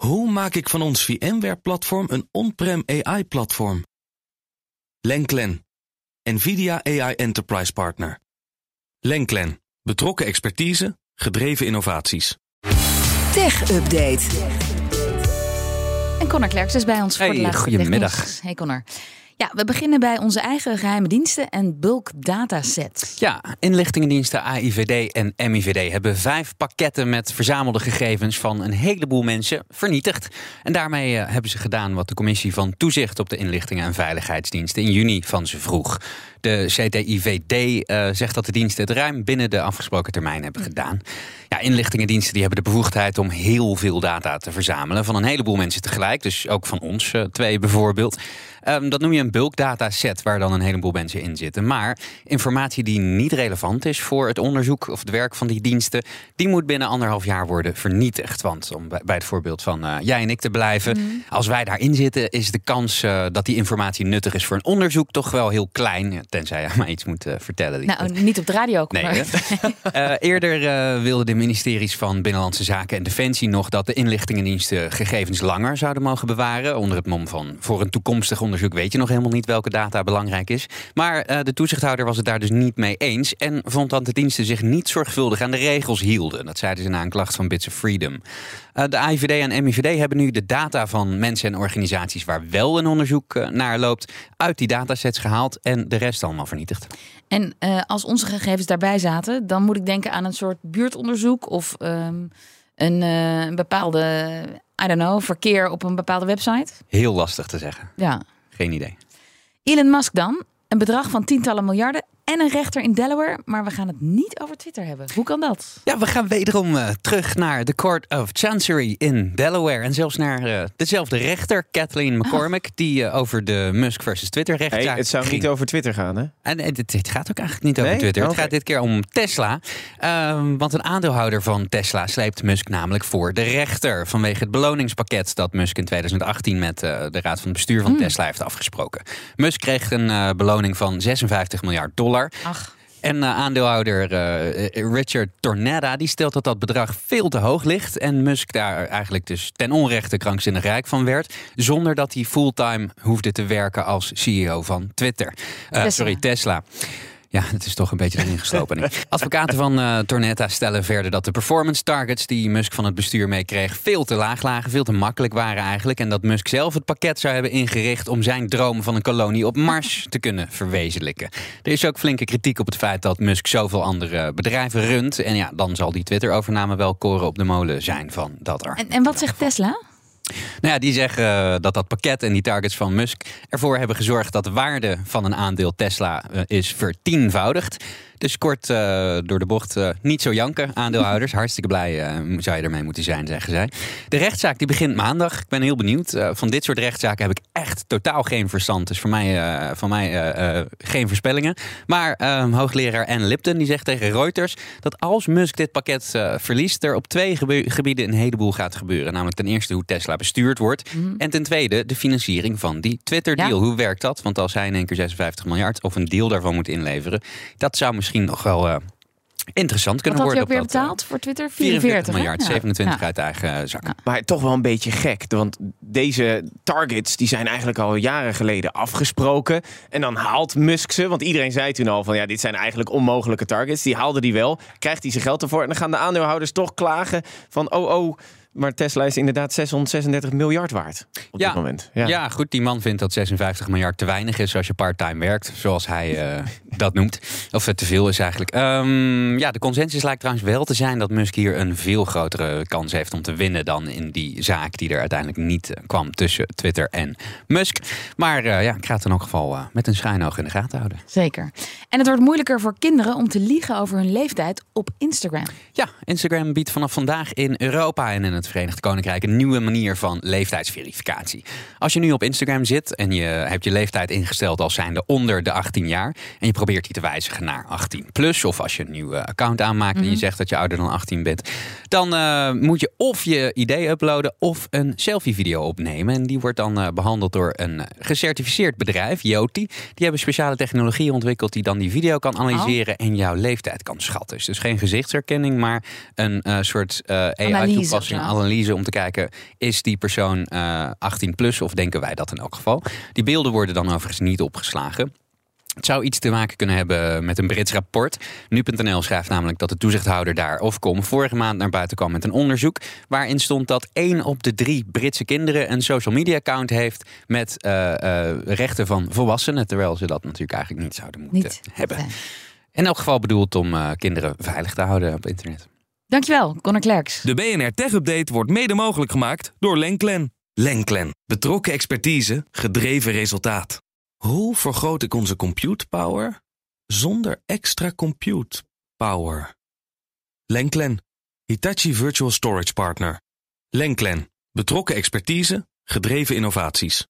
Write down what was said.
Hoe maak ik van ons VMware-platform een on-prem AI-platform? Lenklen, NVIDIA AI Enterprise Partner. Lenklen, betrokken expertise, gedreven innovaties. Tech Update. En Connor Klerks is bij ons voor de laatste goedemiddag. Hey Connor. Ja, we beginnen bij onze eigen geheime diensten en bulk dataset. Ja, inlichtingendiensten AIVD en MIVD hebben vijf pakketten met verzamelde gegevens van een heleboel mensen vernietigd. En daarmee eh, hebben ze gedaan wat de Commissie van Toezicht op de Inlichtingen en Veiligheidsdiensten in juni van ze vroeg. De CTIVD eh, zegt dat de diensten het ruim binnen de afgesproken termijn hebben gedaan. Ja, inlichtingendiensten die hebben de bevoegdheid om heel veel data te verzamelen van een heleboel mensen tegelijk. Dus ook van ons eh, twee bijvoorbeeld. Ehm, dat noem je een bulk dataset waar dan een heleboel mensen in zitten. Maar informatie die niet relevant is voor het onderzoek of het werk van die diensten, die moet binnen anderhalf jaar worden vernietigd. Want om bij het voorbeeld van eh, jij en ik te blijven, als wij daarin zitten, is de kans eh, dat die informatie nuttig is voor een onderzoek toch wel heel klein. Tenzij je mij iets moet eh, vertellen. Nou, niet op de radio, Nee? Eh, eerder wilden de ministeries van Binnenlandse Zaken en Defensie nog dat de inlichtingendiensten gegevens langer zouden mogen bewaren. Onder het mom van voor een toekomstig onderzoek weet je nog helemaal niet welke data belangrijk is. Maar eh, de toezichthouder was het daar dus niet mee eens en vond dat de diensten zich niet zorgvuldig aan de regels hielden. Dat zeiden ze na een klacht van Bits of Freedom. Eh, de AIVD en MIVD hebben nu de data van mensen en organisaties waar wel een onderzoek eh, naar loopt uit die datasets gehaald en de rest allemaal vernietigd. En als onze gegevens daarbij zaten, dan moet ik denken aan een soort buurtonderzoek of ehm, een, een bepaalde, I don't know, verkeer op een bepaalde website. Heel lastig te zeggen. Ja. Geen idee. Elon Musk dan, een bedrag van tientallen miljarden en een rechter in Delaware, maar we gaan het niet over Twitter hebben. Hoe kan dat? Ja, we gaan wederom eh, terug naar de Court of Chancery in Delaware. En zelfs naar eh, dezelfde rechter, Kathleen McCormick, die eh, over de Musk versus Twitter rechtszaak Hey, het zou ging. niet over Twitter gaan, hè? En dit, dit gaat ook eigenlijk niet over Nee? Twitter. Het gaat dit keer om Tesla. Ehm, want een aandeelhouder van Tesla sleept Musk namelijk voor de rechter. Vanwege het beloningspakket dat Musk in 2018 met eh, de raad van het bestuur van Tesla heeft afgesproken. Musk kreeg een eh, beloning van 56 miljard dollar. Ach, En eh, aandeelhouder eh, Richard Tornada die stelt dat dat bedrag veel te hoog ligt. En Musk daar eigenlijk dus ten onrechte krankzinnig rijk van werd. Zonder dat hij fulltime hoefde te werken als CEO van Twitter. Eh, Tesla. Sorry, Tesla. Ja, het is toch een beetje erin geslopen. Advocaten van eh Tornetta stellen verder dat de performance targets die Musk van het bestuur meekreeg veel te laag lagen, veel te makkelijk waren eigenlijk. En dat Musk zelf het pakket zou hebben ingericht om zijn droom van een kolonie op Mars te kunnen verwezenlijken. Er is ook flinke kritiek op het feit dat Musk zoveel andere bedrijven runt. En ja, dan zal die Twitter-overname wel koren op de molen zijn van dat er. en, en wat zegt Tesla? Nou ja, die zeggen eh, dat dat pakket en die targets van Musk ervoor hebben gezorgd dat de waarde van een aandeel Tesla eh, is vertienvoudigd. Dus kort eh, door de bocht, eh, niet zo janken, aandeelhouders. Hartstikke blij eh, zou je ermee moeten zijn, zeggen zij. De rechtszaak die begint maandag. Ik ben heel benieuwd. Van dit soort rechtszaken heb ik echt totaal geen verstand. Dus voor mij, van mij geen voorspellingen. Maar hoogleraar Anne Lipton die zegt tegen Reuters dat als Musk dit pakket verliest, er op twee gebieden een heleboel gaat gebeuren. Namelijk ten eerste hoe Tesla bestuurd wordt. En ten tweede de financiering van die Twitter-deal. Ja. Hoe werkt dat? Want als hij in één keer 56 miljard of een deel daarvan moet inleveren, dat zou misschien nog wel eh, interessant Wat kunnen had hij worden. ook weer eh, betaald voor Twitter? 44 44 hè? miljard, Ja. 27 Ja. uit eigen zak. Ja. Maar toch wel een beetje gek. Want deze targets die zijn eigenlijk al jaren geleden afgesproken. En dan haalt Musk ze. Want iedereen zei toen al van ja, dit zijn eigenlijk onmogelijke targets. Die haalde die wel. Krijgt hij zijn geld ervoor. En dan gaan de aandeelhouders toch klagen van oh oh. Maar Tesla is inderdaad 636 miljard waard op Ja. dit moment. Ja. goed, die man vindt dat 56 miljard te weinig is als je parttime werkt, zoals hij eh, dat noemt. Of het te veel is eigenlijk. Ehm, ja, de consensus lijkt trouwens wel te zijn dat Musk hier een veel grotere kans heeft om te winnen dan in die zaak die er uiteindelijk niet eh, kwam tussen Twitter en Musk. Maar eh, ja, ik ga het in elk geval eh, met een schuin oog in de gaten houden. Zeker. En het wordt moeilijker voor kinderen om te liegen over hun leeftijd op Instagram. Ja, Instagram biedt vanaf vandaag in Europa en in het Verenigd Koninkrijk een nieuwe manier van leeftijdsverificatie. Als je nu op Instagram zit en je hebt je leeftijd ingesteld als zijnde onder de 18 jaar en je probeert die te wijzigen naar 18 plus, of als je een nieuwe account aanmaakt en je zegt dat je ouder dan 18 bent, dan eh, moet je of je idee uploaden of een selfie-video opnemen. En die wordt dan eh, behandeld door een gecertificeerd bedrijf, Yoti. Die hebben speciale technologie ontwikkeld die dan die video kan analyseren en jouw leeftijd kan schatten. Dus, dus geen gezichtsherkenning, maar een eh, soort eh Analyse om te kijken, is die persoon eh 18 plus of denken wij dat in elk geval. Die beelden worden dan overigens niet opgeslagen. Het zou iets te maken kunnen hebben met een Brits rapport. Nu.nl schrijft namelijk dat de toezichthouder daar Ofcom vorige maand naar buiten kwam met een onderzoek. Waarin stond dat één op de drie Britse kinderen een social media account heeft met eh, eh, rechten van volwassenen. Terwijl ze dat natuurlijk eigenlijk niet zouden moeten Niet. hebben. In elk geval bedoeld om eh, kinderen veilig te houden op internet. Dankjewel, Connor Klerks. De BNR Tech Update wordt mede mogelijk gemaakt door Lenklen. Lenklen. Betrokken expertise, gedreven resultaat. Hoe vergroot ik onze compute power zonder extra compute power? Lenklen. Hitachi Virtual Storage Partner. Lenklen. Betrokken expertise, gedreven innovaties.